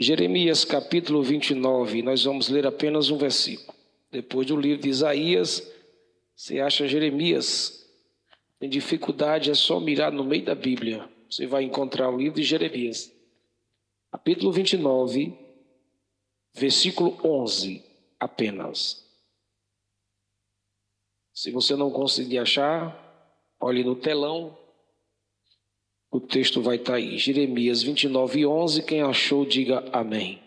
Jeremias capítulo 29, nós vamos ler apenas um versículo. Depois do livro de Isaías, você acha Jeremias. Tem dificuldade, é só mirar no meio da Bíblia. Você vai encontrar o livro de Jeremias. Capítulo 29, versículo 11 apenas. Se você não conseguir achar, olhe no telão o texto vai estar tá aí, Jeremias 29, 11. Quem achou, diga amém.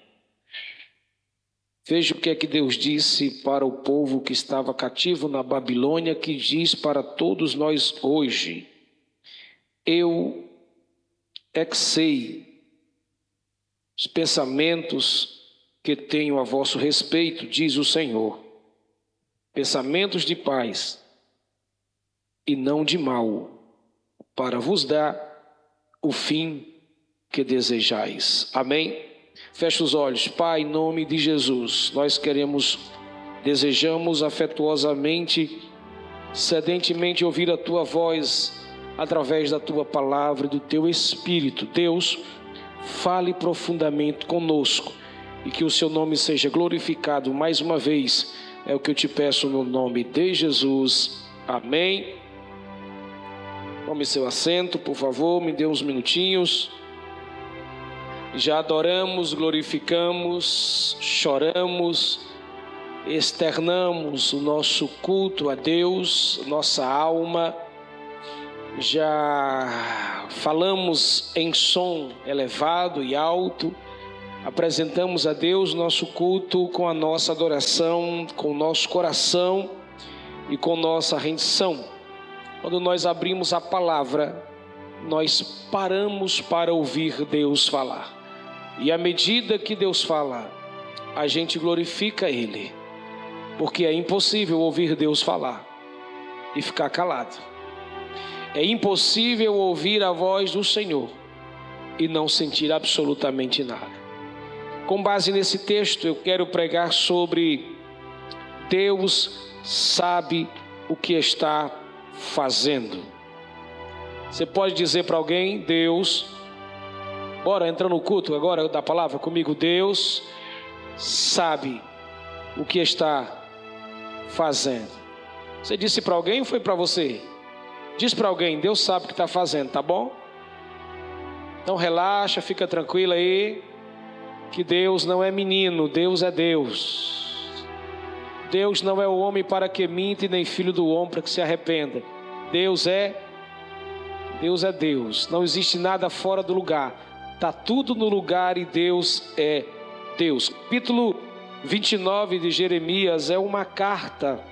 Veja o que é que Deus disse para o povo que estava cativo na Babilônia, que diz para todos nós hoje: Eu é que sei os pensamentos que tenho a vosso respeito, diz o Senhor, pensamentos de paz e não de mal, para vos dar o fim que desejais. Amém? Feche os olhos. Pai, em nome de Jesus, nós queremos, desejamos afetuosamente, sedentemente ouvir a tua voz através da tua palavra e do teu espírito. Deus, fale profundamente conosco e que o seu nome seja glorificado mais uma vez. É o que eu te peço no nome de Jesus. Amém Tome seu assento, por favor, me dê uns minutinhos. Já adoramos, glorificamos, choramos, externamos o nosso culto a Deus, nossa alma. Já falamos em som elevado e alto, apresentamos a Deus nosso culto com a nossa adoração, com o nosso coração e com nossa rendição. Quando nós abrimos a palavra, nós paramos para ouvir Deus falar. E à medida que Deus fala, a gente glorifica Ele, porque é impossível ouvir Deus falar e ficar calado. É impossível ouvir a voz do Senhor e não sentir absolutamente nada. Com base nesse texto, eu quero pregar sobre Deus sabe o que está fazendo. Você pode dizer para alguém, Deus, bora entrar no culto agora da palavra comigo, Deus sabe o que está fazendo. Você disse para alguém ou foi para você? Diz para alguém, Deus sabe o que está fazendo, tá bom? Então relaxa, fica tranquilo aí, que Deus não é menino, Deus é Deus. Deus não é o homem para que minte, nem filho do homem para que se arrependa. Deus é Deus é Deus. Não existe nada fora do lugar. Tá tudo no lugar e Deus é Deus. Capítulo 29 de Jeremias é uma carta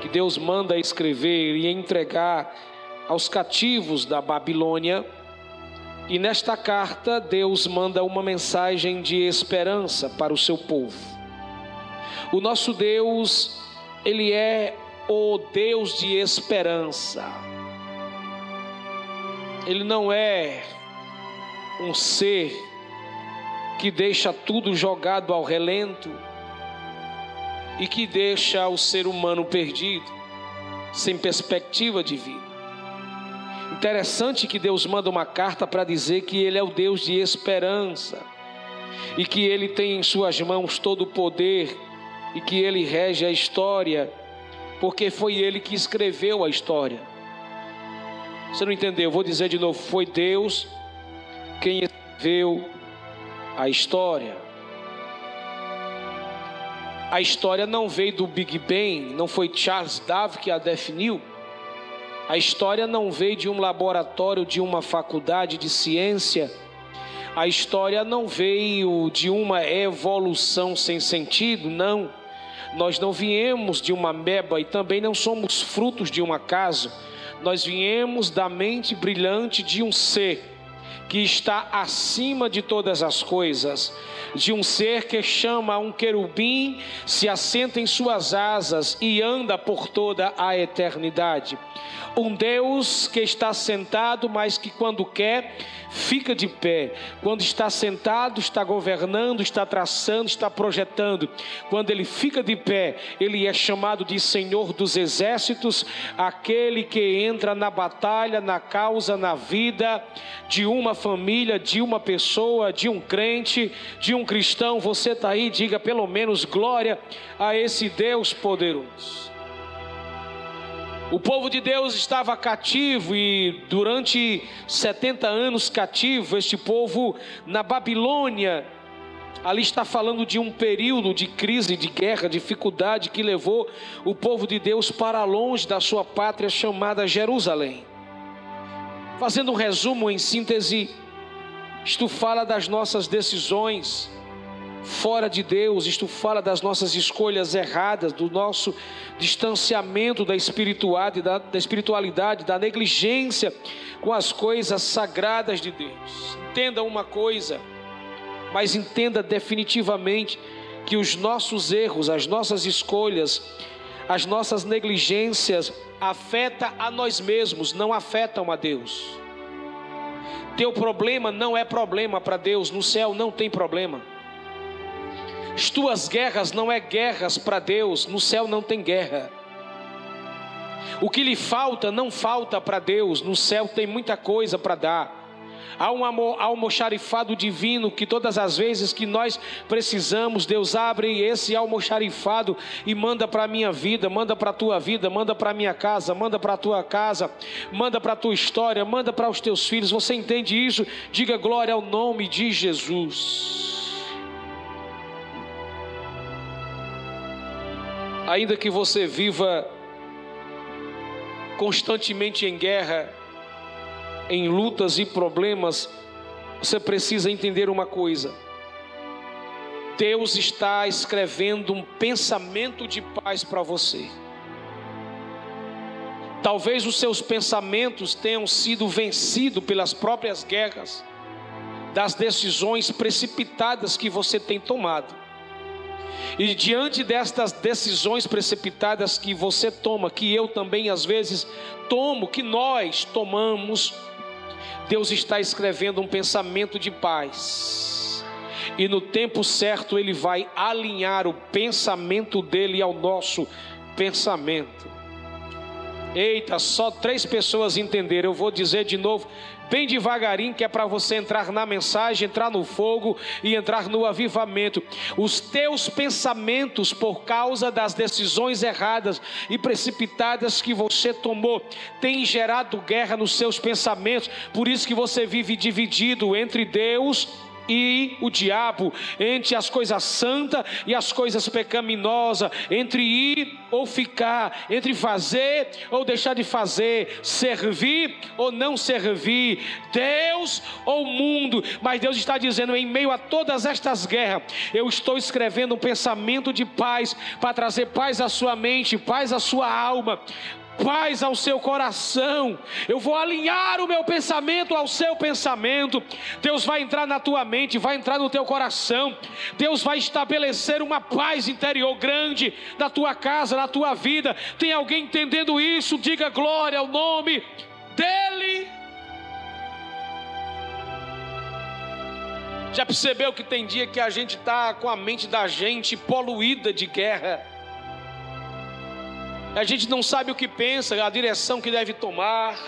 que Deus manda escrever e entregar aos cativos da Babilônia. E nesta carta, Deus manda uma mensagem de esperança para o seu povo. O nosso Deus, ele é o Deus de esperança. Ele não é um ser que deixa tudo jogado ao relento e que deixa o ser humano perdido, sem perspectiva de vida. Interessante que Deus manda uma carta para dizer que Ele é o Deus de esperança e que Ele tem em Suas mãos todo o poder e que ele rege a história, porque foi ele que escreveu a história. Você não entendeu? Vou dizer de novo: foi Deus quem escreveu a história. A história não veio do Big Bang, não foi Charles Darwin que a definiu. A história não veio de um laboratório, de uma faculdade de ciência. A história não veio de uma evolução sem sentido, não. Nós não viemos de uma meba e também não somos frutos de um acaso. Nós viemos da mente brilhante de um ser que está acima de todas as coisas, de um ser que chama um querubim, se assenta em suas asas e anda por toda a eternidade. Um Deus que está sentado, mas que quando quer, fica de pé. Quando está sentado, está governando, está traçando, está projetando. Quando ele fica de pé, ele é chamado de Senhor dos Exércitos, aquele que entra na batalha, na causa, na vida de uma família, de uma pessoa, de um crente, de um cristão. Você está aí, diga pelo menos glória a esse Deus poderoso. O povo de Deus estava cativo e durante 70 anos cativo, este povo na Babilônia, ali está falando de um período de crise, de guerra, dificuldade que levou o povo de Deus para longe da sua pátria chamada Jerusalém. Fazendo um resumo em síntese, isto fala das nossas decisões, fora de Deus, isto fala das nossas escolhas erradas, do nosso distanciamento da espiritualidade, da, da espiritualidade, da negligência com as coisas sagradas de Deus. Entenda uma coisa, mas entenda definitivamente que os nossos erros, as nossas escolhas, as nossas negligências afetam a nós mesmos, não afetam a Deus. Teu problema não é problema para Deus, no céu não tem problema. As tuas guerras não é guerras para Deus, no céu não tem guerra. O que lhe falta não falta para Deus, no céu tem muita coisa para dar. Há um almoxarifado divino que todas as vezes que nós precisamos, Deus abre esse almoxarifado e manda para a minha vida, manda para a tua vida, manda para a minha casa, manda para a tua casa, manda para a tua história, manda para os teus filhos. Você entende isso? Diga glória ao nome de Jesus. Ainda que você viva constantemente em guerra, em lutas e problemas, você precisa entender uma coisa: Deus está escrevendo um pensamento de paz para você. Talvez os seus pensamentos tenham sido vencidos pelas próprias guerras, das decisões precipitadas que você tem tomado. E diante destas decisões precipitadas que você toma, que eu também às vezes tomo, que nós tomamos, Deus está escrevendo um pensamento de paz. E no tempo certo ele vai alinhar o pensamento dele ao nosso pensamento. Eita, só três pessoas entenderam. Eu vou dizer de novo bem devagarinho, que é para você entrar na mensagem, entrar no fogo e entrar no avivamento. Os teus pensamentos, por causa das decisões erradas e precipitadas que você tomou, têm gerado guerra nos seus pensamentos, por isso que você vive dividido entre Deus e o diabo, entre as coisas santas e as coisas pecaminosas, entre ir ou ficar, entre fazer ou deixar de fazer, servir ou não servir, Deus ou mundo. Mas Deus está dizendo: em meio a todas estas guerras, eu estou escrevendo um pensamento de paz para trazer paz à sua mente, paz à sua alma, paz ao seu coração. Eu vou alinhar o meu pensamento ao seu pensamento. Deus vai entrar na tua mente, vai entrar no teu coração. Deus vai estabelecer uma paz interior grande na tua casa, na tua vida. Tem alguém entendendo isso? Diga glória ao nome dele. Já percebeu que tem dia que a gente está com a mente da gente poluída de guerra? A gente não sabe o que pensa, a direção que deve tomar,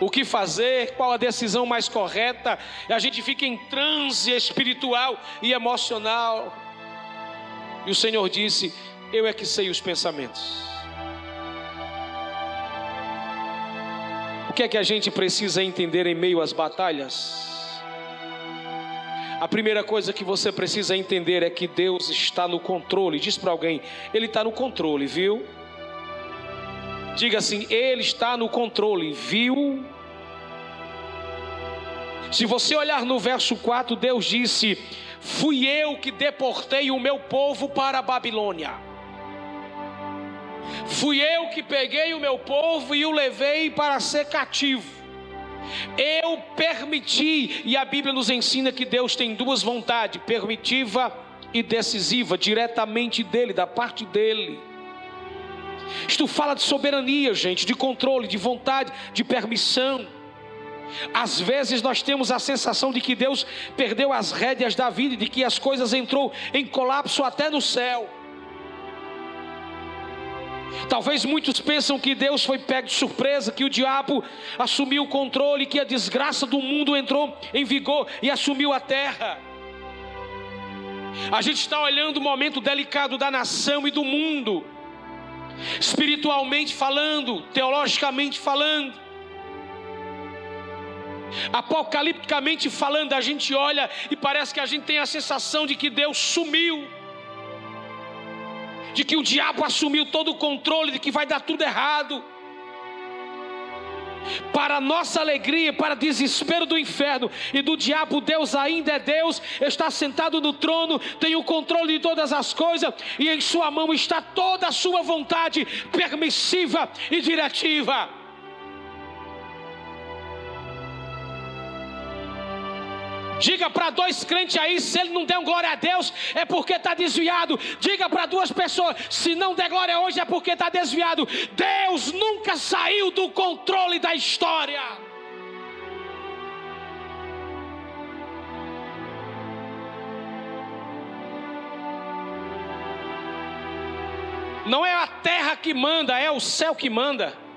o que fazer, qual a decisão mais correta. A gente fica em transe espiritual e emocional. E o Senhor disse: Eu é que sei os pensamentos. O que é que a gente precisa entender em meio às batalhas? A primeira coisa que você precisa entender é que Deus está no controle. Diz para alguém, Ele está no controle, viu? Diga assim, Ele está no controle, viu? Se você olhar no verso 4, Deus disse: Fui eu que deportei o meu povo para a Babilônia. Fui eu que peguei o meu povo e o levei para ser cativo. Eu permiti, e a Bíblia nos ensina que Deus tem duas vontades: permitiva e decisiva, diretamente dele, da parte dele. Isto fala de soberania, gente, de controle, de vontade, de permissão. Às vezes nós temos a sensação de que Deus perdeu as rédeas da vida, de que as coisas entrou em colapso até no céu. Talvez muitos pensam que Deus foi pego de surpresa, que o diabo assumiu o controle, que a desgraça do mundo entrou em vigor e assumiu a terra. A gente está olhando o momento delicado da nação e do mundo, espiritualmente falando, teologicamente falando, apocalipticamente falando. A gente olha e parece que a gente tem a sensação de que Deus sumiu de que o diabo assumiu todo o controle, de que vai dar tudo errado. Para nossa alegria, para desespero do inferno e do diabo, Deus ainda é Deus, está sentado no trono, tem o controle de todas as coisas, e em Sua mão está toda a Sua vontade permissiva e diretiva. Diga para dois crentes aí, se ele não der um glória a Deus, é porque está desviado. Diga para duas pessoas, se não der glória hoje, é porque está desviado. Deus nunca saiu do controle da história. Não é a terra que manda, é o céu que manda.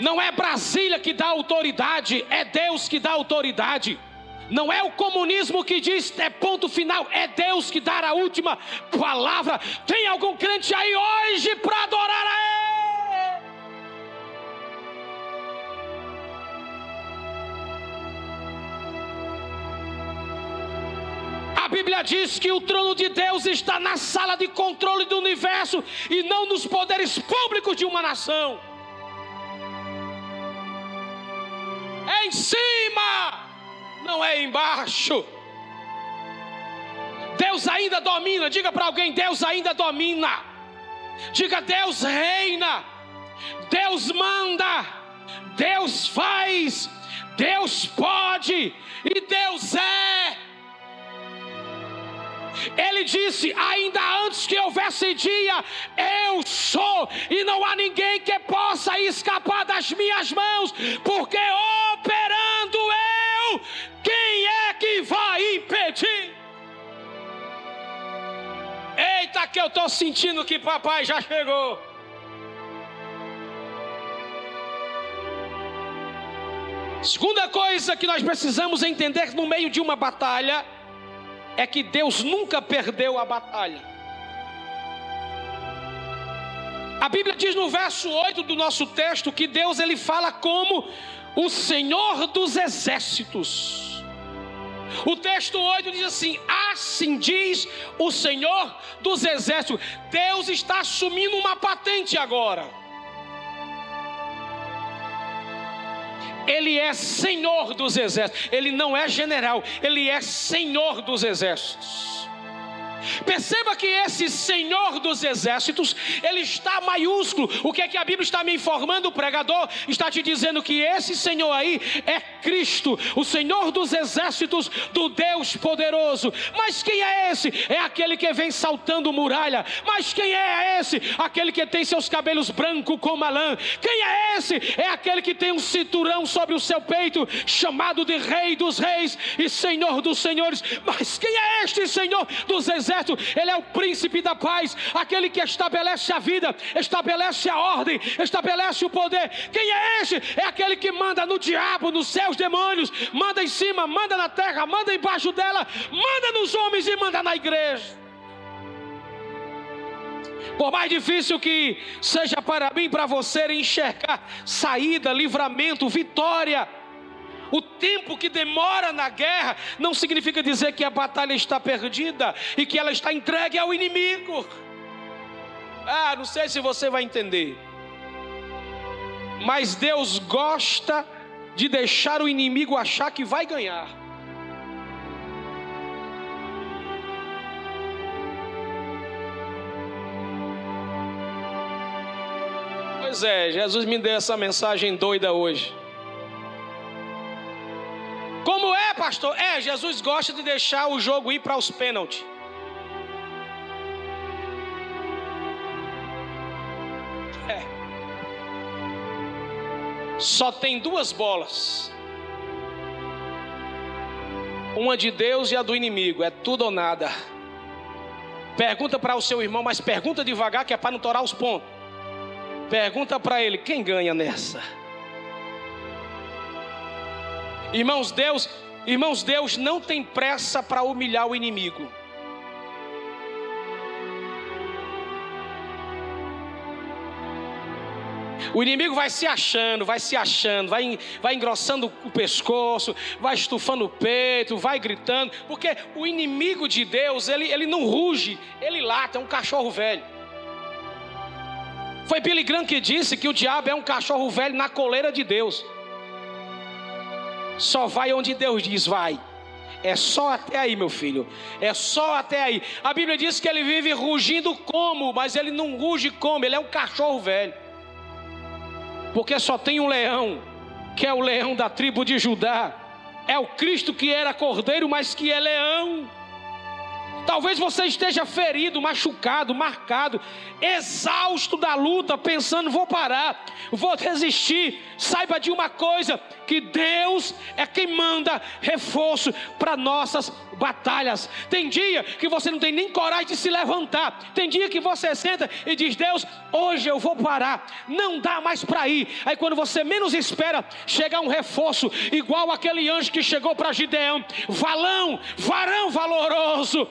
Não é Brasília que dá autoridade, é Deus que dá autoridade. Não é o comunismo que diz é ponto final, é Deus que dá a última palavra. Tem algum crente aí hoje para adorar a Ele? A Bíblia diz que o trono de Deus está na sala de controle do universo e não nos poderes públicos de uma nação. Cima, não é embaixo. Deus ainda domina, diga para alguém: Deus ainda domina. Diga: Deus reina, Deus manda, Deus faz, Deus pode e Deus é. Ele disse: ainda antes que houvesse dia, eu sou, e não há ninguém que possa escapar das minhas mãos, porque operando eu, quem é que vai impedir? Eita, que eu estou sentindo que papai já chegou. Segunda coisa que nós precisamos entender no meio de uma batalha é que Deus nunca perdeu a batalha. A Bíblia diz no verso 8 do nosso texto que Deus ele fala como o Senhor dos exércitos. O texto 8 diz assim: Assim diz o Senhor dos exércitos. Deus está assumindo uma patente agora. Ele é Senhor dos exércitos. Ele não é general, ele é Senhor dos exércitos. Perceba que esse Senhor dos exércitos, ele está maiúsculo. O que é que a Bíblia está me informando? O pregador está te dizendo que esse Senhor aí é Cristo, o Senhor dos exércitos do Deus poderoso. Mas quem é esse? É aquele que vem saltando muralha. Mas quem é esse? Aquele que tem seus cabelos brancos como a lã. Quem é esse? É aquele que tem um cinturão sobre o seu peito, chamado de Rei dos Reis e Senhor dos Senhores. Mas quem é este Senhor dos exércitos? Certo, Ele é o príncipe da paz, aquele que estabelece a vida, estabelece a ordem, estabelece o poder. Quem é esse? É aquele que manda no diabo, nos seus demônios, manda em cima, manda na terra, manda embaixo dela, manda nos homens e manda na igreja. Por mais difícil que seja para mim, para você enxergar saída, livramento, vitória, o tempo que demora na guerra não significa dizer que a batalha está perdida e que ela está entregue ao inimigo. Ah, não sei se você vai entender. Mas Deus gosta de deixar o inimigo achar que vai ganhar. Pois é, Jesus me deu essa mensagem doida hoje. Como é, pastor? É, Jesus gosta de deixar o jogo ir para os pênaltis. É. Só tem duas bolas. Uma de Deus e a do inimigo. É tudo ou nada. Pergunta para o seu irmão, mas pergunta devagar que é para não torar os pontos. Pergunta para ele, quem ganha nessa? Irmãos, Deus, irmãos, Deus não tem pressa para humilhar o inimigo. O inimigo vai se achando, vai se achando, vai, vai engrossando o pescoço, vai estufando o peito, vai gritando, porque o inimigo de Deus, ele, ele não ruge, ele lata, é um cachorro velho. Foi Billy Graham que disse que o diabo é um cachorro velho na coleira de Deus. Só vai onde Deus diz, vai. É só até aí, meu filho. É só até aí. A Bíblia diz que ele vive rugindo como, mas ele não ruge como, ele é um cachorro velho. Porque só tem um leão, que é o leão da tribo de Judá. É o Cristo que era cordeiro, mas que é leão. Talvez você esteja ferido, machucado, marcado, exausto da luta, pensando: vou parar, vou desistir. Saiba de uma coisa: que Deus é quem manda reforço para nossas batalhas. Tem dia que você não tem nem coragem de se levantar. Tem dia que você senta e diz: Deus, hoje eu vou parar. Não dá mais para ir. Aí quando você menos espera, chega um reforço, igual aquele anjo que chegou para Gideão: Valão, varão valoroso.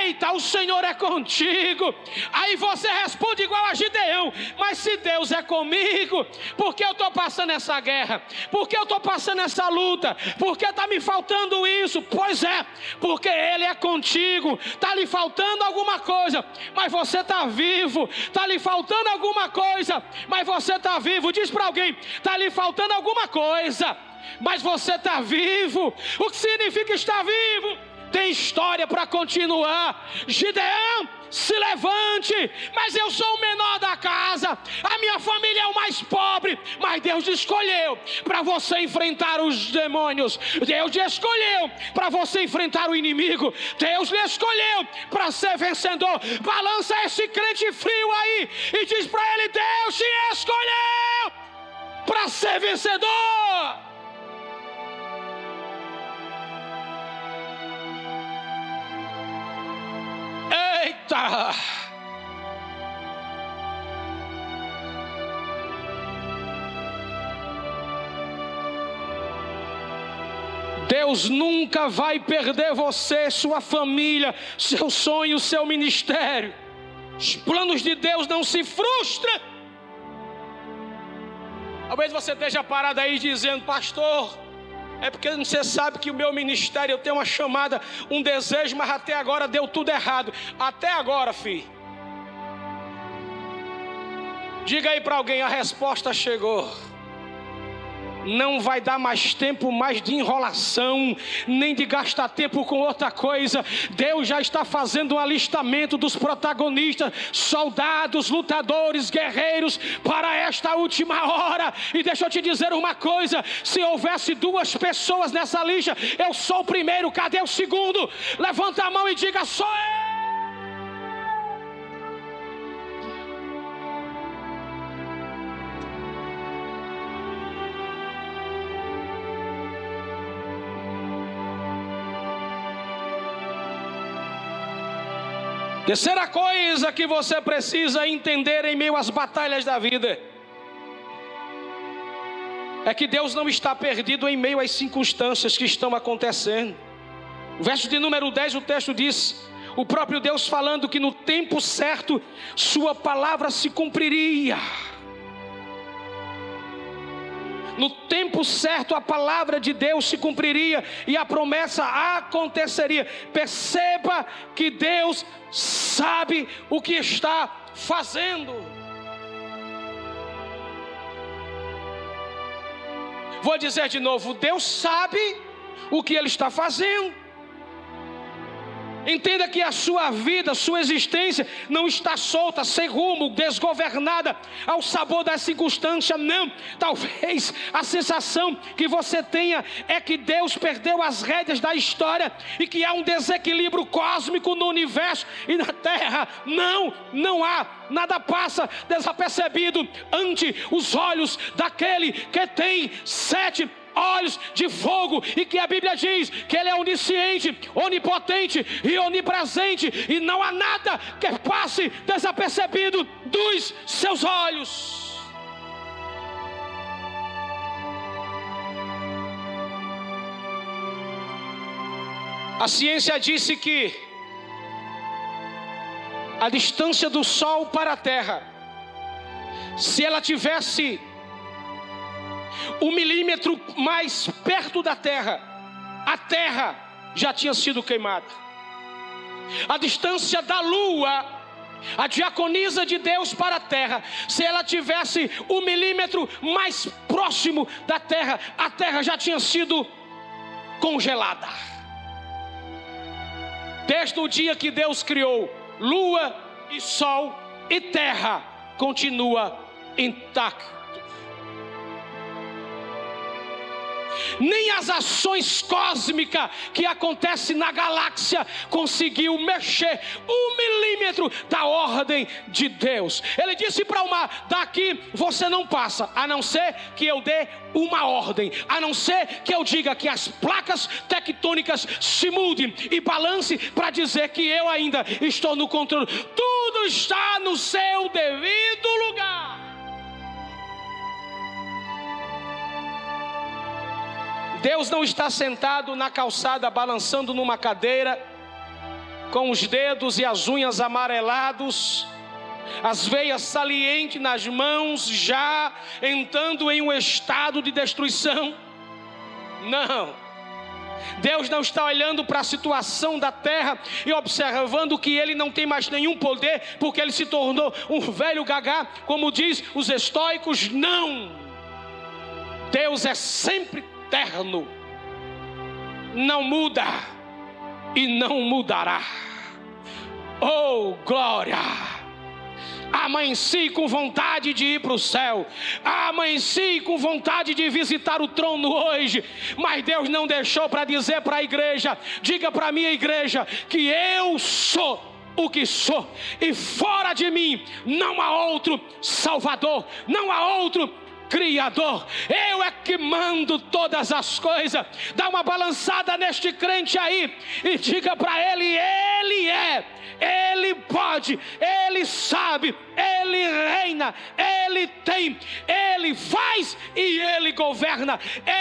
Eita, o Senhor é contigo. Aí você responde igual a Gideão: Mas se Deus é comigo, por que eu estou passando essa guerra? Por que eu estou passando essa luta? Por que está me faltando isso? Pois é, porque Ele é contigo. Está lhe faltando alguma coisa, mas você está vivo. Está lhe faltando alguma coisa, mas você está vivo. Diz para alguém: está lhe faltando alguma coisa, mas você está vivo. O que significa estar vivo? Tem história para continuar. Gideão, se levante, mas eu sou o menor da casa, a minha família é o mais pobre, mas Deus escolheu para você enfrentar os demônios, Deus escolheu para você enfrentar o inimigo, Deus lhe escolheu para ser vencedor. Balança esse crente frio aí e diz para ele: Deus te escolheu para ser vencedor. Eita! Deus nunca vai perder você, sua família, seu sonho, seu ministério. Os planos de Deus não se frustram. Talvez você esteja parado aí dizendo, pastor, é porque você sabe que o meu ministério eu tenho uma chamada, um desejo, mas até agora deu tudo errado. Até agora, filho. Diga aí para alguém, a resposta chegou não vai dar mais tempo mais de enrolação, nem de gastar tempo com outra coisa. Deus já está fazendo um alistamento dos protagonistas, soldados, lutadores, guerreiros para esta última hora. E deixa eu te dizer uma coisa: se houvesse duas pessoas nessa lista, eu sou o primeiro, cadê o segundo? Levanta a mão e diga: sou eu. Terceira coisa que você precisa entender em meio às batalhas da vida é que Deus não está perdido em meio às circunstâncias que estão acontecendo. O verso de número 10, o texto diz: o próprio Deus falando que no tempo certo Sua palavra se cumpriria no tempo certo a palavra de Deus se cumpriria e a promessa aconteceria. Perceba que Deus sabe o que está fazendo. Vou dizer de novo: Deus sabe o que Ele está fazendo. Entenda que a sua vida, sua existência não está solta, sem rumo, desgovernada ao sabor da circunstância, não. Talvez a sensação que você tenha é que Deus perdeu as rédeas da história e que há um desequilíbrio cósmico no universo e na terra. Não, não há. Nada passa desapercebido ante os olhos daquele que tem sete olhos de fogo, e que a Bíblia diz que Ele é onisciente, onipotente e onipresente, e não há nada que passe desapercebido dos seus olhos. A ciência disse que a distância do Sol para a Terra, se ela tivesse um milímetro mais perto da terra, a terra já tinha sido queimada. A distância da lua, a diaconisa de Deus para a terra, se ela tivesse um milímetro mais próximo da terra, a terra já tinha sido congelada. Desde o dia que Deus criou lua e sol e terra, continua intacto nem as ações cósmicas que acontecem na galáxia conseguiu mexer um milímetro da ordem de Deus. Ele disse para o mar: daqui você não passa, a não ser que eu dê uma ordem, a não ser que eu diga que as placas tectônicas se mudem e balance para dizer que eu ainda estou no controle. Tudo está no seu devido lugar. Deus não está sentado na calçada balançando numa cadeira, com os dedos e as unhas amarelados, as veias salientes nas mãos, já entrando em um estado de destruição. Não. Deus não está olhando para a situação da terra e observando que ele não tem mais nenhum poder, porque ele se tornou um velho gagá, como diz os estoicos. Não. Deus é sempre eterno, não muda e não mudará. Oh, glória! Amanheci com vontade de ir para o céu, amanheci com vontade de visitar o trono hoje, mas Deus não deixou para dizer para a igreja: diga para a minha igreja que eu sou o que sou, e fora de mim não há outro Salvador, não há outro Criador, eu é que mando todas as coisas. Dá uma balançada neste crente aí e diga para ele: Ele é ele pode, Ele sabe, Ele reina, Ele tem, Ele faz e Ele governa.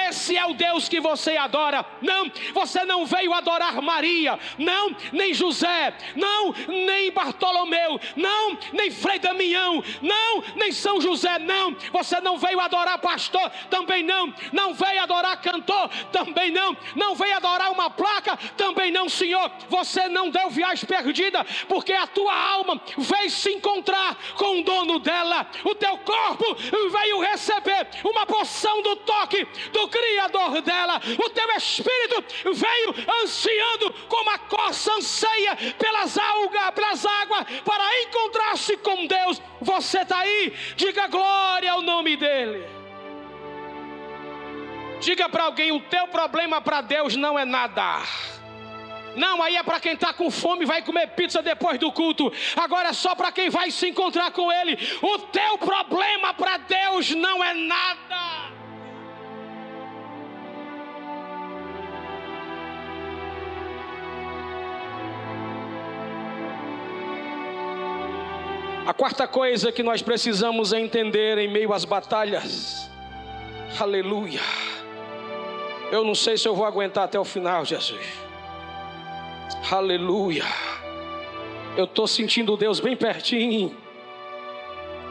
Esse é o Deus que você adora. Não, você não veio adorar Maria, não, nem José, não, nem Bartolomeu, não, nem Frei Damião, não, nem São José, não. Você não veio adorar pastor, também não. Não veio adorar cantor, também não. Não veio adorar uma placa, também não, Senhor. Você não deu viagem perdida, porque a tua alma veio se encontrar com o dono dela, o teu corpo veio receber uma porção do toque do Criador dela, o teu espírito veio ansiando como a coça anseia pelas algas, pelas águas, para encontrar-se com Deus. Você está aí, diga glória ao nome dEle. Diga para alguém: o teu problema para Deus não é nada. Não, aí é para quem está com fome vai comer pizza depois do culto. Agora é só para quem vai se encontrar com Ele. O teu problema para Deus não é nada. A quarta coisa que nós precisamos entender em meio às batalhas, aleluia. Eu não sei se eu vou aguentar até o final, Jesus. Aleluia. Eu estou sentindo Deus bem pertinho.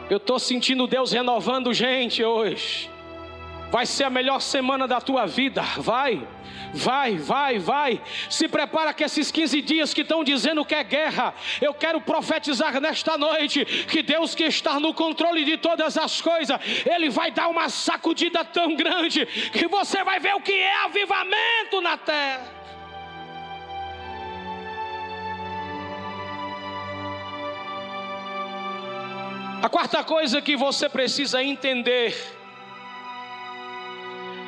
Eu estou sentindo Deus renovando gente hoje. Vai ser a melhor semana da tua vida. Vai, vai, vai, vai. Se prepara que esses 15 dias que estão dizendo que é guerra, eu quero profetizar nesta noite que Deus que está no controle de todas as coisas, Ele vai dar uma sacudida tão grande que você vai ver o que é avivamento na terra. A quarta coisa que você precisa entender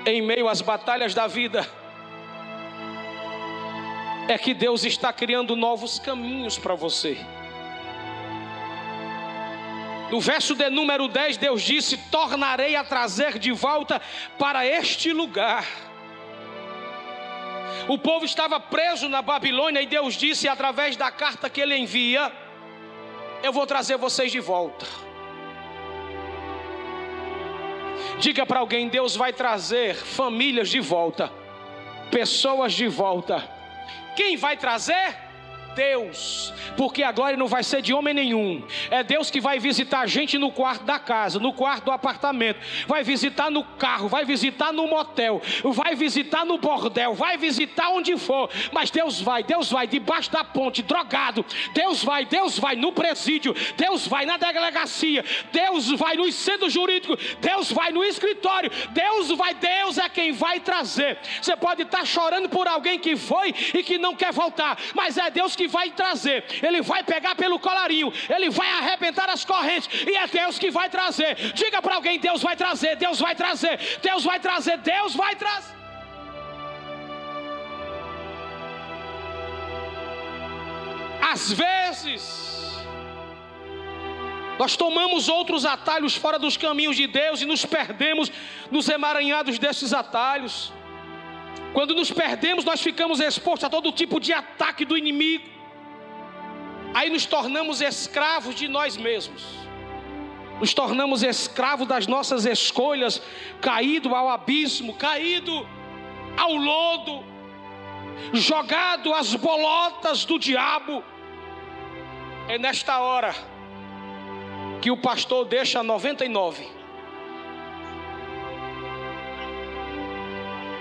em meio às batalhas da vida é que Deus está criando novos caminhos para você. No verso de número 10, Deus disse: Tornarei a trazer de volta para este lugar. O povo estava preso na Babilônia e Deus disse, através da carta que ele envia: Eu vou trazer vocês de volta. Diga para alguém: Deus vai trazer famílias de volta, pessoas de volta quem vai trazer? Deus, porque a glória não vai ser de homem nenhum. É Deus que vai visitar a gente no quarto da casa, no quarto do apartamento, vai visitar no carro, vai visitar no motel, vai visitar no bordel, vai visitar onde for. Mas Deus vai, Deus vai debaixo da ponte, drogado. Deus vai, Deus vai no presídio, Deus vai na delegacia, Deus vai no centro jurídico, Deus vai no escritório, Deus vai, Deus é quem vai trazer. Você pode estar chorando por alguém que foi e que não quer voltar, mas é Deus que vai trazer, Ele vai pegar pelo colarinho, Ele vai arrebentar as correntes, e é Deus que vai trazer. Diga para alguém: Deus vai trazer, Deus vai trazer, Deus vai trazer, Deus vai trazer. Às vezes, nós tomamos outros atalhos fora dos caminhos de Deus e nos perdemos nos emaranhados desses atalhos. Quando nos perdemos, nós ficamos expostos a todo tipo de ataque do inimigo. Aí nos tornamos escravos de nós mesmos. Nos tornamos escravos das nossas escolhas, caído ao abismo, caído ao lodo, jogado às bolotas do diabo. É nesta hora que o pastor deixa 99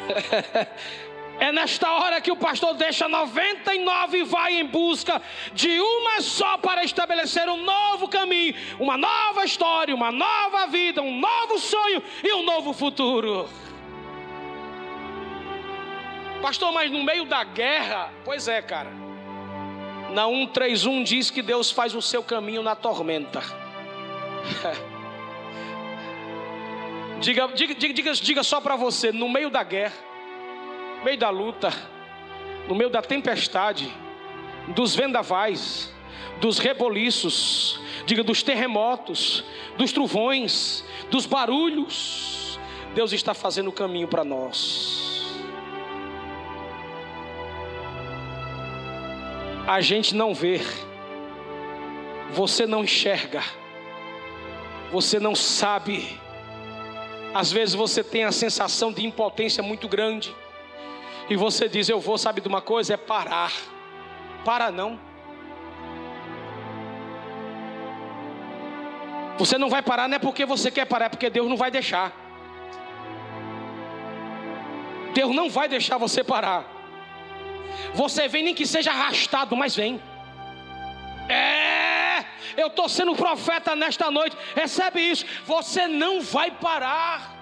É nesta hora que o pastor deixa 99 e vai em busca de uma só para estabelecer um novo caminho, uma nova história, uma nova vida, um novo sonho e um novo futuro. Pastor, mas no meio da guerra, pois é, cara. Na 131 diz que Deus faz o seu caminho na tormenta. Diga, diga, diga, diga só para você, no meio da guerra, meio da luta, no meio da tempestade, dos vendavais, dos reboliços, diga dos terremotos, dos trovões, dos barulhos, Deus está fazendo o caminho para nós. A gente não vê, você não enxerga, você não sabe às vezes você tem a sensação de impotência muito grande. E você diz: Eu vou, sabe de uma coisa? É parar. Para não. Você não vai parar, não é porque você quer parar, é porque Deus não vai deixar. Deus não vai deixar você parar. Você vem, nem que seja arrastado, mas vem. É, eu estou sendo profeta nesta noite. Recebe isso. Você não vai parar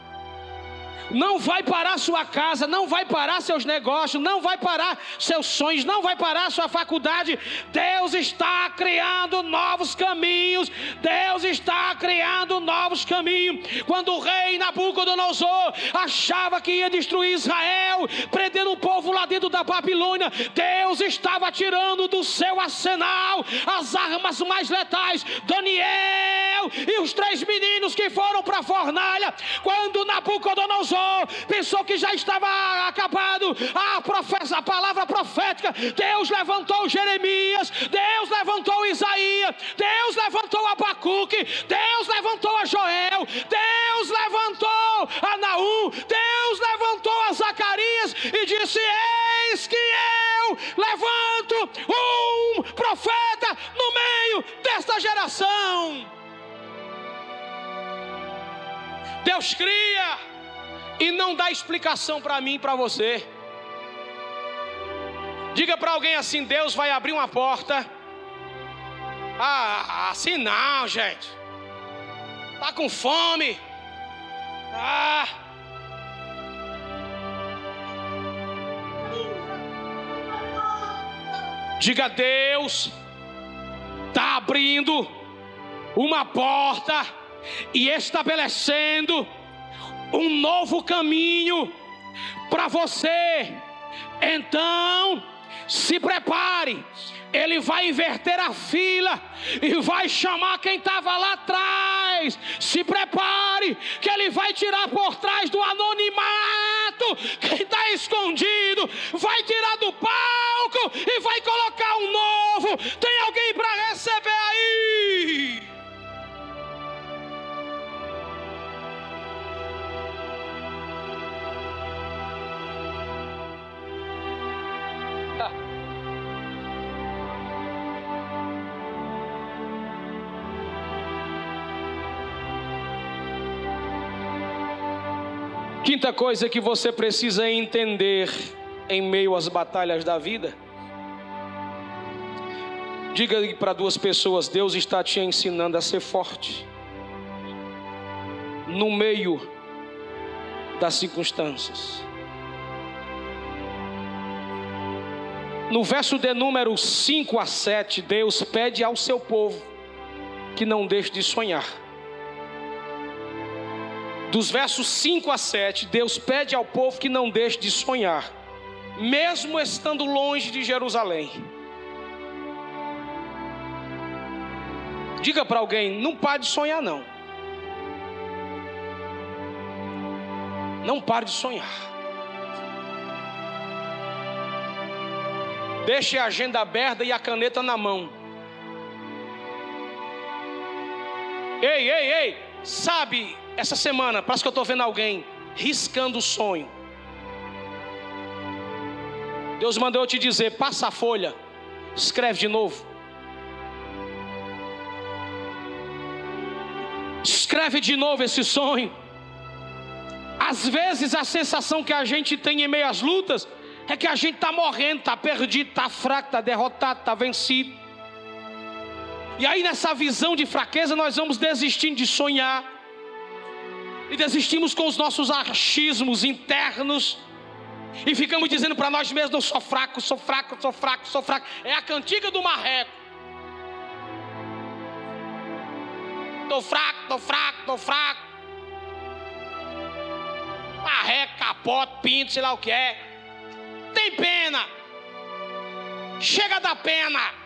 não vai parar sua casa, não vai parar seus negócios, não vai parar seus sonhos, não vai parar sua faculdade. Deus está criando novos caminhos. Deus está criando novos caminhos. Quando o rei Nabucodonosor achava que ia destruir Israel, prendendo o povo lá dentro da Babilônia, Deus estava tirando do seu arsenal as armas mais letais. Daniel e os três meninos que foram para a fornalha, quando Nabucodonosor pensou, pensou que já estava acabado a, professa, a palavra profética. Deus levantou Jeremias, Deus levantou Isaías, Deus levantou Abacuque, Deus levantou a Joel, Deus levantou a Naum, Deus levantou a Zacarias e disse: Eis que eu levanto um profeta no meio desta geração. Deus cria e não dá explicação para mim e para você. Diga para alguém assim: Deus vai abrir uma porta. Ah, assim não, gente. Tá com fome. Ah. Diga Deus, tá abrindo uma porta e estabelecendo um novo caminho para você. Então, se prepare, ele vai inverter a fila e vai chamar quem estava lá atrás. Se prepare, que ele vai tirar por trás do anonimato quem está escondido, vai tirar do palco e vai colocar um novo. Tem alguém para Quinta coisa que você precisa entender em meio às batalhas da vida. Diga para duas pessoas: Deus está te ensinando a ser forte. No meio das circunstâncias. No verso de número 5 a 7, Deus pede ao seu povo que não deixe de sonhar dos versos 5 a 7, Deus pede ao povo que não deixe de sonhar, mesmo estando longe de Jerusalém. Diga para alguém: não pare de sonhar, não. Não pare de sonhar. Deixe a agenda aberta e a caneta na mão. Ei, ei, ei, sabe essa semana, parece que eu estou vendo alguém riscando o sonho. Deus mandou eu te dizer: passa a folha, escreve de novo. Escreve de novo esse sonho. Às vezes a sensação que a gente tem em meio às lutas é que a gente está morrendo, está perdido, está fraco, está derrotado, está vencido. E aí nessa visão de fraqueza nós vamos desistindo de sonhar e desistimos com os nossos achismos internos e ficamos dizendo para nós mesmos: eu sou fraco, sou fraco, sou fraco, sou fraco. É a cantiga do marreco. Estou fraco, estou fraco, estou fraco. Marreco, capote, pinto, sei lá o que é. Tem pena. Chega da pena.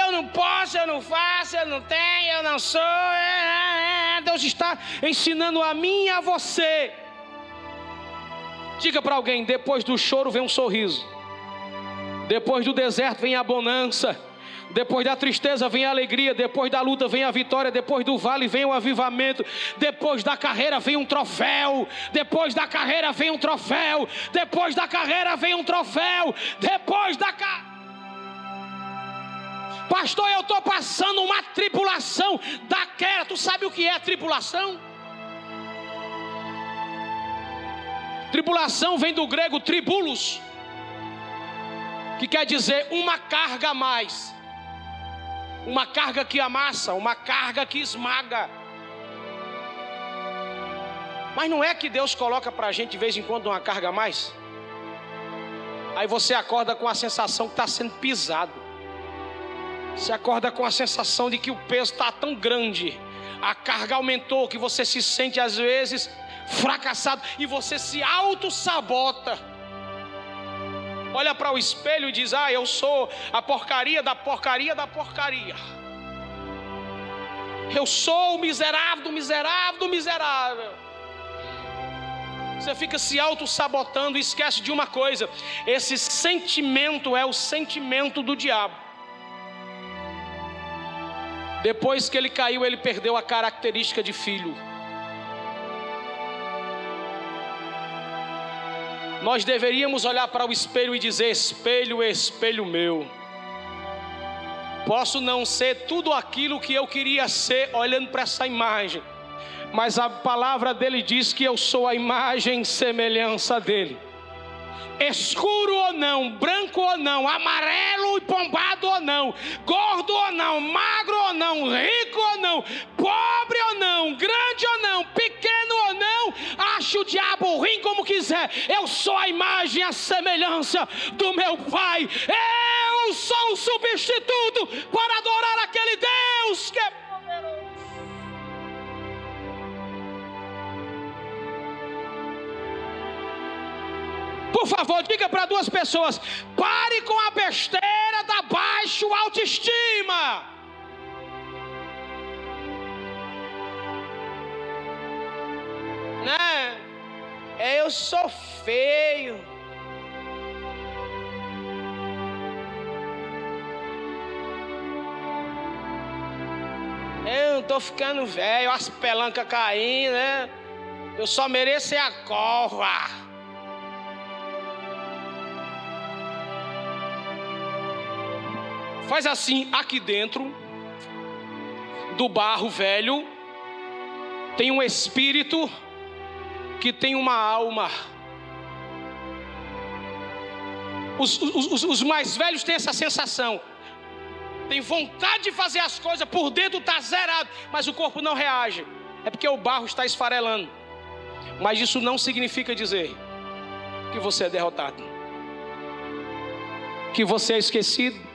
Eu não posso, eu não faço, eu não tenho, eu não sou. É, é, é. Deus está ensinando a mim e a você. Diga para alguém: depois do choro vem um sorriso, depois do deserto vem a bonança. Depois da tristeza vem a alegria, depois da luta vem a vitória, depois do vale vem o avivamento, depois da carreira vem um troféu, depois da carreira vem um troféu, depois da carreira vem um troféu, depois da carreira. Pastor, eu estou passando uma tribulação daquela. Tu sabe o que é tribulação? Tribulação vem do grego tribulos, que quer dizer uma carga a mais, uma carga que amassa, uma carga que esmaga. Mas não é que Deus coloca para a gente de vez em quando uma carga a mais? Aí você acorda com a sensação que está sendo pisado. Você acorda com a sensação de que o peso está tão grande, a carga aumentou, que você se sente às vezes fracassado e você se auto-sabota. Olha para o espelho e diz: Ah, eu sou a porcaria da porcaria da porcaria. Eu sou o miserável do miserável do miserável. Você fica se auto-sabotando e esquece de uma coisa: esse sentimento é o sentimento do diabo. Depois que ele caiu, ele perdeu a característica de filho. Nós deveríamos olhar para o espelho e dizer: Espelho, espelho meu. Posso não ser tudo aquilo que eu queria ser olhando para essa imagem, mas a palavra dele diz que eu sou a imagem e semelhança dele escuro ou não, branco ou não, amarelo e pombado ou não, gordo ou não, magro ou não, rico ou não, pobre ou não, grande ou não, pequeno ou não, a ache o diabo ruim como quiser, eu sou a imagem, a semelhança do meu Pai. Eu sou um substituto para adorar aquele Deus que é Por favor, diga para duas pessoas: pare com a besteira da baixa autoestima. né? É, eu sou feio. Eu tô ficando velho, as pelancas caindo, né? Eu só mereço é a cova. Faz assim, aqui dentro do barro velho tem um espírito que tem uma alma. Os, os, os, mais velhos têm essa sensação. Tem vontade de fazer as coisas, por dentro está zerado, mas o corpo não reage. É porque o barro está esfarelando. Mas isso não significa dizer que você é derrotado, que você é esquecido,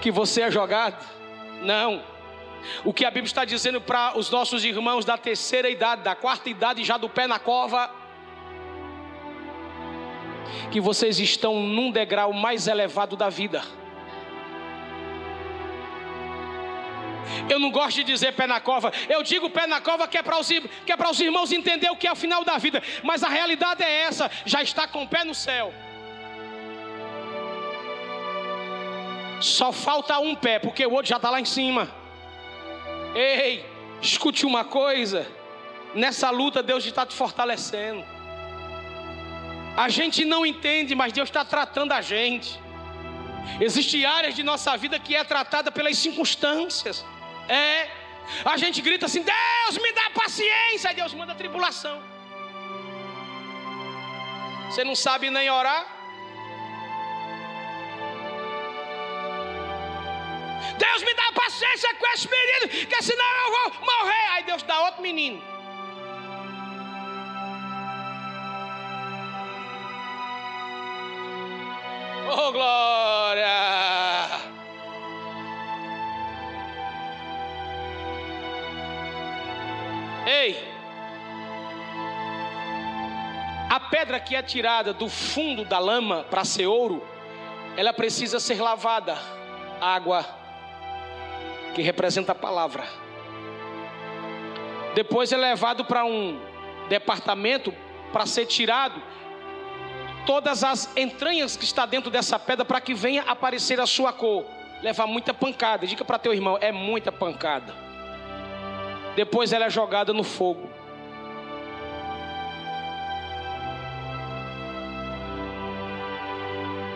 que você é jogado. Não. O que a Bíblia está dizendo para os nossos irmãos da terceira idade, da quarta idade, já do pé na cova, que vocês estão num degrau mais elevado da vida. Eu não gosto de dizer pé na cova. Eu digo pé na cova que é para os, é os irmãos entender o que é o final da vida. Mas a realidade é essa: já está com o pé no céu. Só falta um pé, porque o outro já está lá em cima. Ei, escute uma coisa: nessa luta Deus está te fortalecendo. A gente não entende, mas Deus está tratando a gente. Existem áreas de nossa vida que é tratada pelas circunstâncias. É. A gente grita assim: Deus me dá paciência, Deus manda tribulação. Você não sabe nem orar? Deus me dá paciência com esse menino, que senão eu vou morrer. Aí Deus dá outro menino. Oh, glória! Ei! A pedra que é tirada do fundo da lama para ser ouro, ela precisa ser lavada. Água que representa a palavra. Depois é levado para um departamento para ser tirado todas as entranhas que está dentro dessa pedra para que venha aparecer a sua cor. Leva muita pancada. Diga para teu irmão, é muita pancada. Depois ela é jogada no fogo.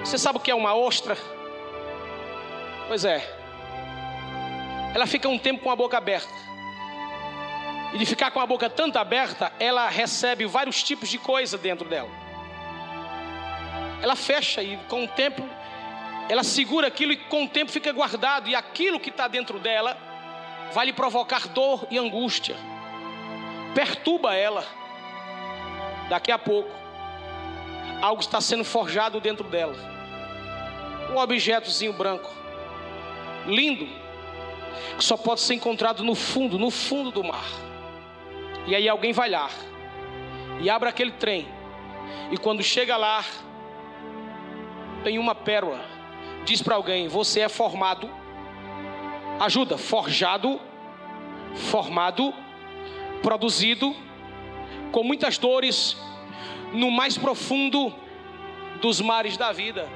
Você sabe o que é uma ostra? Pois é ela fica um tempo com a boca aberta. E de ficar com a boca tanto aberta, ela recebe vários tipos de coisa dentro dela. Ela fecha e com o tempo, ela segura aquilo e com o tempo fica guardado. E aquilo que está dentro dela vai lhe provocar dor e angústia. Perturba ela. Daqui a pouco, algo está sendo forjado dentro dela. Um objetozinho branco, lindo, que só pode ser encontrado no fundo, no fundo do mar. E aí alguém vai lá e abre aquele trem. E quando chega lá, tem uma pérola. Diz para alguém: Você é formado. Ajuda, forjado, formado, produzido, com muitas dores, no mais profundo dos mares da vida.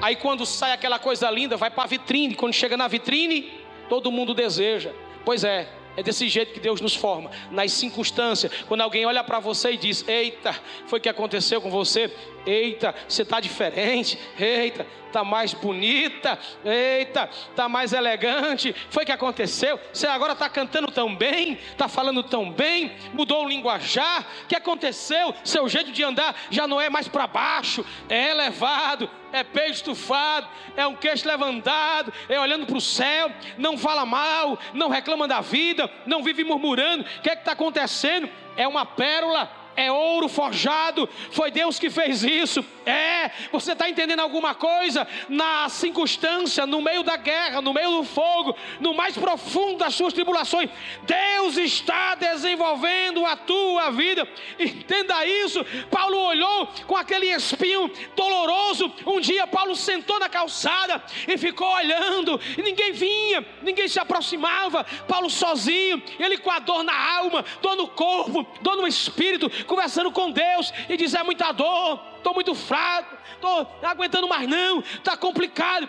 Aí quando sai aquela coisa linda, vai para a vitrine. Quando chega na vitrine, todo mundo deseja. Pois é, é desse jeito que Deus nos forma, nas circunstâncias. Quando alguém olha para você e diz: Eita, foi o que aconteceu com você? Eita, você está diferente. Eita, está mais bonita. Eita, está mais elegante. Foi que aconteceu? Você agora está cantando tão bem, está falando tão bem, mudou o linguajar. O que aconteceu? Seu jeito de andar já não é mais para baixo, é elevado, é peito estufado, é um queixo levantado, é olhando para o céu, não fala mal, não reclama da vida, não vive murmurando. O que é está acontecendo? É uma pérola é ouro forjado, foi Deus que fez isso. É, você está entendendo alguma coisa? Na circunstância, no meio da guerra, no meio do fogo, no mais profundo das suas tribulações, Deus está desenvolvendo a tua vida. Entenda isso. Paulo olhou com aquele espinho doloroso. Um dia Paulo sentou na calçada e ficou olhando, e ninguém vinha, ninguém se aproximava. Paulo sozinho, ele com a dor na alma, dor no corpo, dor no espírito, conversando com Deus e dizer: é muita dor, estou muito fraco, estou aguentando mais não, está complicado.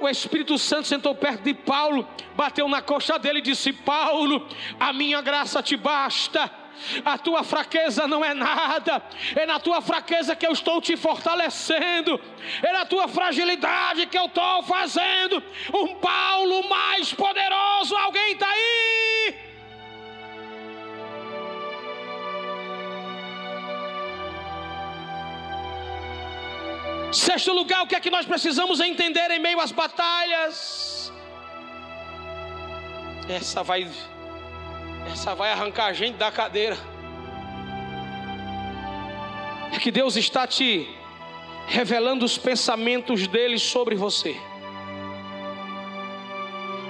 O Espírito Santo sentou perto de Paulo, bateu na coxa dele e disse: Paulo, a minha graça te basta. A tua fraqueza não é nada, é na tua fraqueza que eu estou te fortalecendo, é na tua fragilidade que eu estou fazendo um Paulo mais poderoso. Alguém está aí? Sexto lugar, o que é que nós precisamos entender em meio às batalhas? Essa vai, essa vai arrancar a gente da cadeira. É que Deus está te revelando os pensamentos dele sobre você.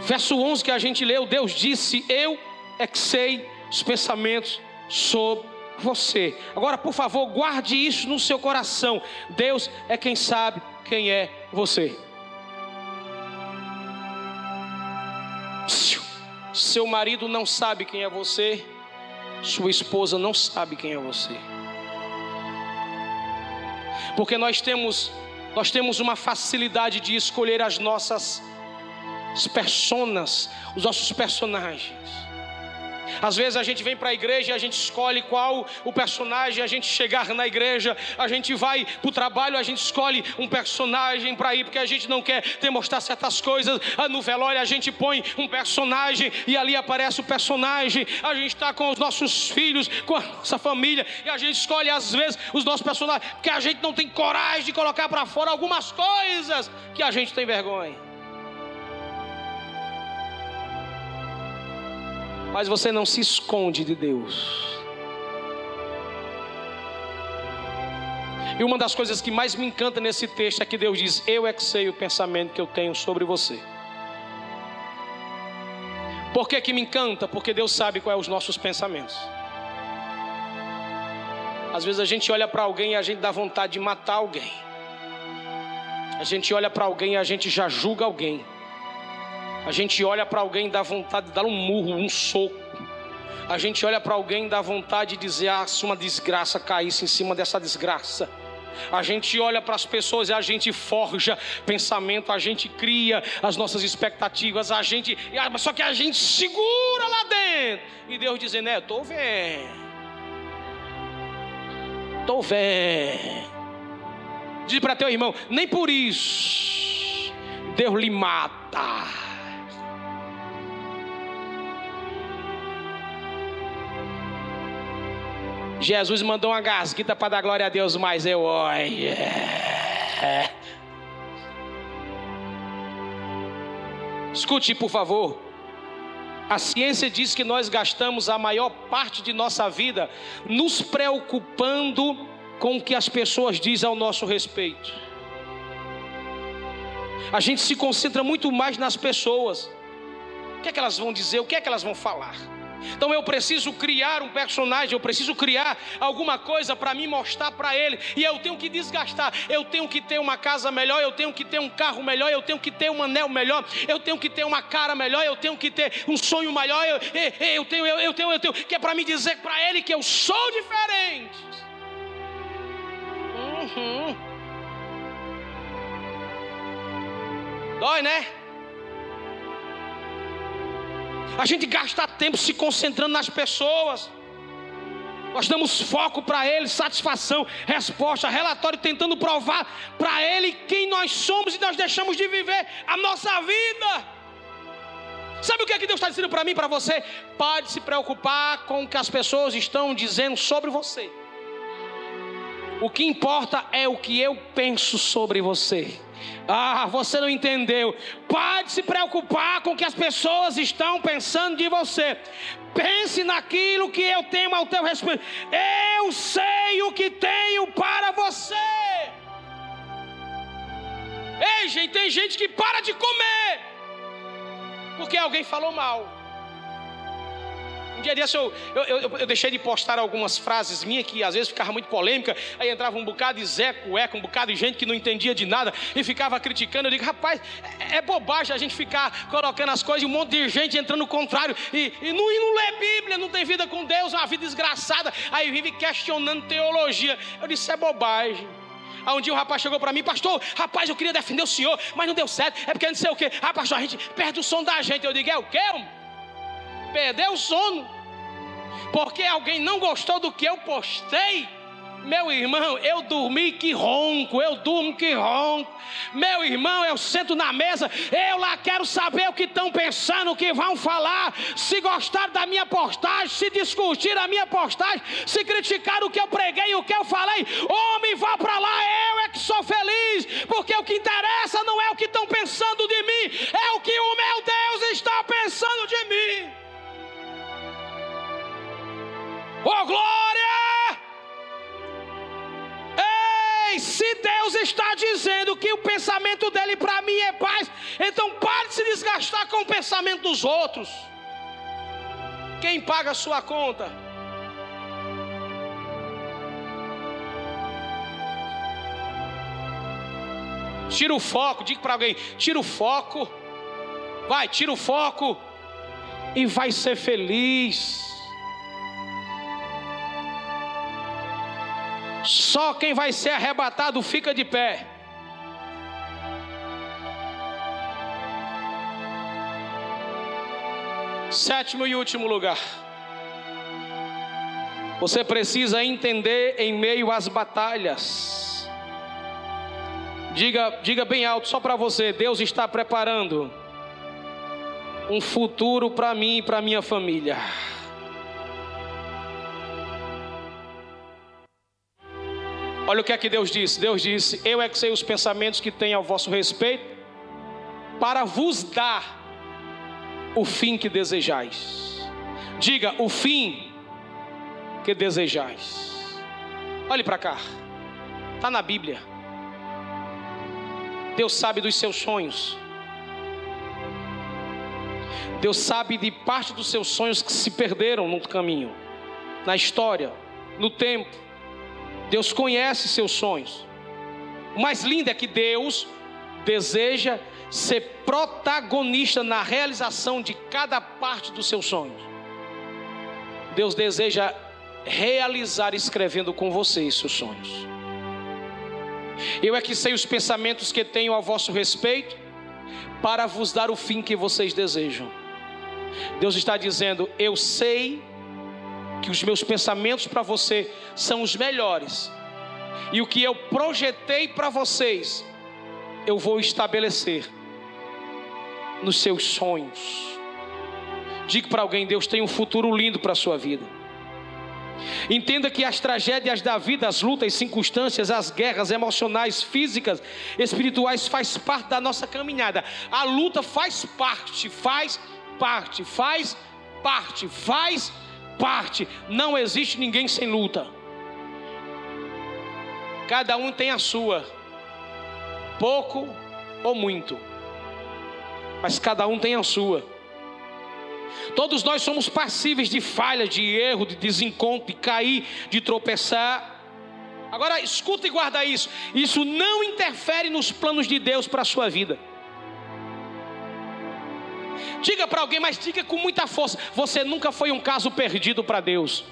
Verso 11 que a gente leu, Deus disse: Eu é que sei os pensamentos sobre você. Agora, por favor, guarde isso no seu coração. Deus é quem sabe quem é você. Seu marido não sabe quem é você, sua esposa não sabe quem é você. Porque nós temos nós temos uma facilidade de escolher as nossas personas, os nossos personagens. Às vezes a gente vem para a igreja e a gente escolhe qual o personagem a gente chegar na igreja. A gente vai para o trabalho, a gente escolhe um personagem para ir, porque a gente não quer demonstrar certas coisas. Ah, no velório a gente põe um personagem e ali aparece o personagem. A gente está com os nossos filhos, com a nossa família, e a gente escolhe às vezes os nossos personagens, porque a gente não tem coragem de colocar para fora algumas coisas que a gente tem vergonha. Mas você não se esconde de Deus. E uma das coisas que mais me encanta nesse texto é que Deus diz: Eu é que sei o pensamento que eu tenho sobre você. Por que, que me encanta? Porque Deus sabe quais são os nossos pensamentos. Às vezes a gente olha para alguém e a gente dá vontade de matar alguém. A gente olha para alguém e a gente já julga alguém. A gente olha para alguém e dá vontade de dar um murro, um soco. A gente olha para alguém e dá vontade de dizer: ah, se uma desgraça caísse em cima dessa desgraça. A gente olha para as pessoas e a gente forja pensamento, a gente cria as nossas expectativas, a gente, ah, só que a gente segura lá dentro. E Deus dizendo: É, estou vendo, estou vendo. Diz para teu irmão: Nem por isso Deus lhe mata. Jesus mandou uma gasguita para dar glória a Deus, mas eu, olha. Escute, por favor. A ciência diz que nós gastamos a maior parte de nossa vida nos preocupando com o que as pessoas dizem ao nosso respeito. A gente se concentra muito mais nas pessoas. O que é que elas vão dizer? O que é que elas vão falar? Então eu preciso criar um personagem, eu preciso criar alguma coisa para me mostrar para ele. E eu tenho que desgastar. Eu tenho que ter uma casa melhor, eu tenho que ter um carro melhor, eu tenho que ter um anel melhor, eu tenho que ter uma cara melhor, eu tenho que ter um sonho maior. Eu, eu, eu tenho, eu, eu tenho, eu tenho, que é para me dizer para ele que eu sou diferente. Uhum. Dói, né? A gente gasta tempo se concentrando nas pessoas. Nós damos foco para Ele, satisfação, resposta, relatório, tentando provar para Ele quem nós somos e nós deixamos de viver a nossa vida. Sabe o que é que Deus está dizendo para mim, para você? Pare de se preocupar com o que as pessoas estão dizendo sobre você. O que importa é o que eu penso sobre você. Ah, você não entendeu. Pare de se preocupar com o que as pessoas estão pensando de você. Pense naquilo que eu tenho ao teu respeito. Eu sei o que tenho para você. Ei, gente, tem gente que para de comer porque alguém falou mal. Um dia desse eu, eu, eu, eu, deixei de postar algumas frases minhas que às vezes ficava muito polêmica, aí entrava um bocado de Zé Cueca, um bocado de gente que não entendia de nada e ficava criticando. Eu digo, rapaz, é, é bobagem a gente ficar colocando as coisas e um monte de gente entrando no contrário e, e, não, e não lê Bíblia, não tem vida com Deus, é uma vida desgraçada, aí vive questionando teologia. Eu disse, é bobagem. Aí um dia um rapaz chegou para mim, pastor, rapaz, eu queria defender o senhor, mas não deu certo, é porque não sei o quê. Ah, pastor, a gente perde o som da gente. Eu digo, é o quê? Perdeu o sono. Porque alguém não gostou do que eu postei. Meu irmão, eu dormi que ronco, eu durmo que ronco. Meu irmão, eu sento na mesa, eu lá quero saber o que estão pensando, o que vão falar. Se gostaram da minha postagem, se discutir a minha postagem, se criticar o que eu preguei, o que eu falei, homem, vá para lá, eu é que sou feliz, porque o que interessa não é o que estão pensando de mim, é o que o meu Deus está pensando de mim. Oh glória! Ei, se Deus está dizendo que o pensamento dele para mim é paz, então pare de se desgastar com o pensamento dos outros. Quem paga a sua conta? Tira o foco, diga para alguém: tira o foco, vai, tira o foco e vai ser feliz. Só quem vai ser arrebatado fica de pé. Sétimo e último lugar. Você precisa entender em meio às batalhas. Diga, diga bem alto só para você, Deus está preparando um futuro para mim e para minha família. Olha o que é que Deus disse: Deus disse: Eu é que sei os pensamentos que tenho ao vosso respeito, para vos dar o fim que desejais. Diga, o fim que desejais. Olhe para cá, está na Bíblia. Deus sabe dos seus sonhos. Deus sabe de parte dos seus sonhos que se perderam no caminho, na história, no tempo. Deus conhece seus sonhos. O mais lindo é que Deus deseja ser protagonista na realização de cada parte dos seus sonhos. Deus deseja realizar escrevendo com vocês seus sonhos. Eu é que sei os pensamentos que tenho a vosso respeito, para vos dar o fim que vocês desejam. Deus está dizendo: Eu sei que os meus pensamentos para você são os melhores, e o que eu projetei para vocês, eu vou estabelecer nos seus sonhos. Diga para alguém: Deus tem um futuro lindo para a sua vida. Entenda que as tragédias da vida, as lutas, circunstâncias, as guerras emocionais, físicas, espirituais, faz parte da nossa caminhada. A luta faz parte, faz parte, faz parte, faz parte. Não existe ninguém sem luta. Cada um tem a sua, pouco ou muito, mas cada um tem a sua. Todos nós somos passíveis de falha, de erro, de desencontro, de cair, de tropeçar. Agora escuta e guarda isso. Isso não interfere nos planos de Deus para a sua vida. Diga para alguém, mas diga com muita força: você nunca foi um caso perdido para Deus.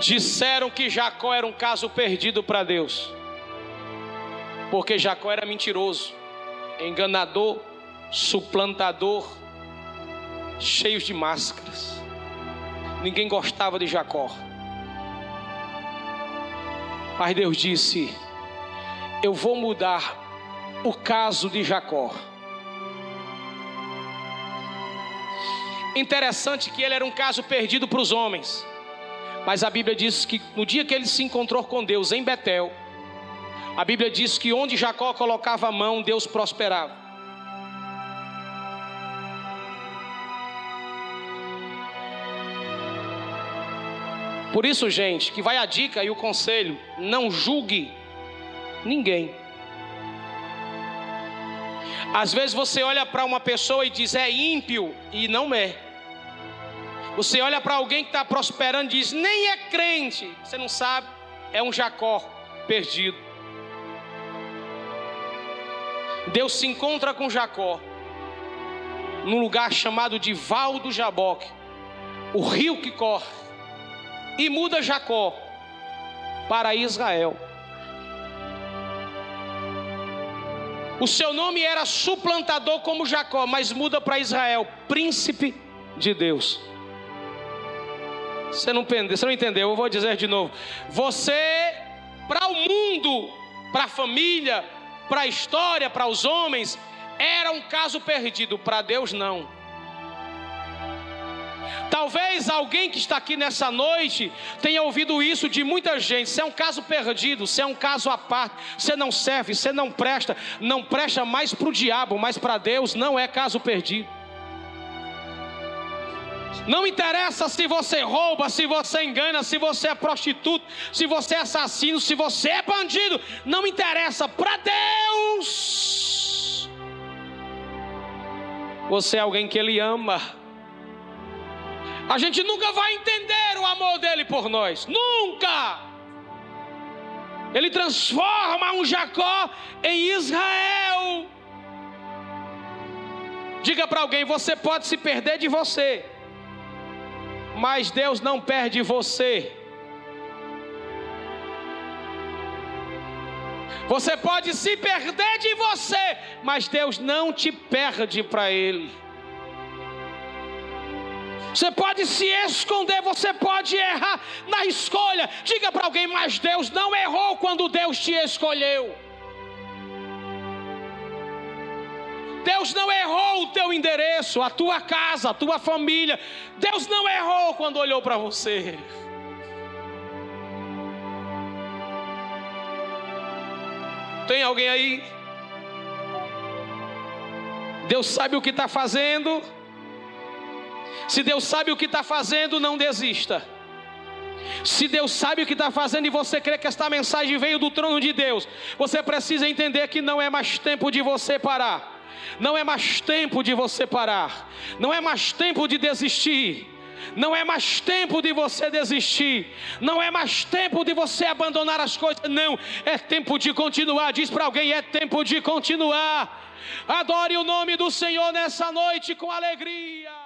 Disseram que Jacó era um caso perdido para Deus, porque Jacó era mentiroso, enganador, suplantador, cheios de máscaras. Ninguém gostava de Jacó. Mas Deus disse: Eu vou mudar o caso de Jacó. Interessante que ele era um caso perdido para os homens. Mas a Bíblia diz que no dia que ele se encontrou com Deus em Betel, a Bíblia diz que onde Jacó colocava a mão, Deus prosperava. Por isso, gente, que vai a dica e o conselho: não julgue ninguém. Às vezes você olha para uma pessoa e diz é ímpio, e não é. Você olha para alguém que está prosperando e diz nem é crente, você não sabe, é um Jacó perdido. Deus se encontra com Jacó num lugar chamado de Val do Jaboque, o rio que corre, e muda Jacó para Israel. O seu nome era suplantador como Jacó, mas muda para Israel, príncipe de Deus. Você não, você não entendeu? Eu vou dizer de novo. Você, para o mundo, para a família, para a história, para os homens, era um caso perdido, para Deus não. Talvez alguém que está aqui nessa noite tenha ouvido isso de muita gente. Você é um caso perdido, você é um caso à parte, você não serve, você não presta, não presta mais para o diabo, mas para Deus não é caso perdido. Não interessa se você rouba, se você engana, se você é prostituto, se você é assassino, se você é bandido. Não interessa. Para Deus, você é alguém que Ele ama. A gente nunca vai entender o amor dele por nós, nunca. Ele transforma um Jacó em Israel. Diga para alguém: você pode se perder de você, mas Deus não perde você. Você pode se perder de você, mas Deus não te perde para Ele. Você pode se esconder, você pode errar na escolha. Diga para alguém, mas Deus não errou quando Deus te escolheu. Deus não errou o teu endereço, a tua casa, a tua família. Deus não errou quando olhou para você. Tem alguém aí? Deus sabe o que está fazendo. Se Deus sabe o que está fazendo, não desista. Se Deus sabe o que está fazendo e você crê que esta mensagem veio do trono de Deus, você precisa entender que não é mais tempo de você parar. Não é mais tempo de você parar. Não é mais tempo de desistir. Não é mais tempo de você desistir. Não é mais tempo de você abandonar as coisas. Não, é tempo de continuar. Diz para alguém: é tempo de continuar. Adore o nome do Senhor nessa noite com alegria.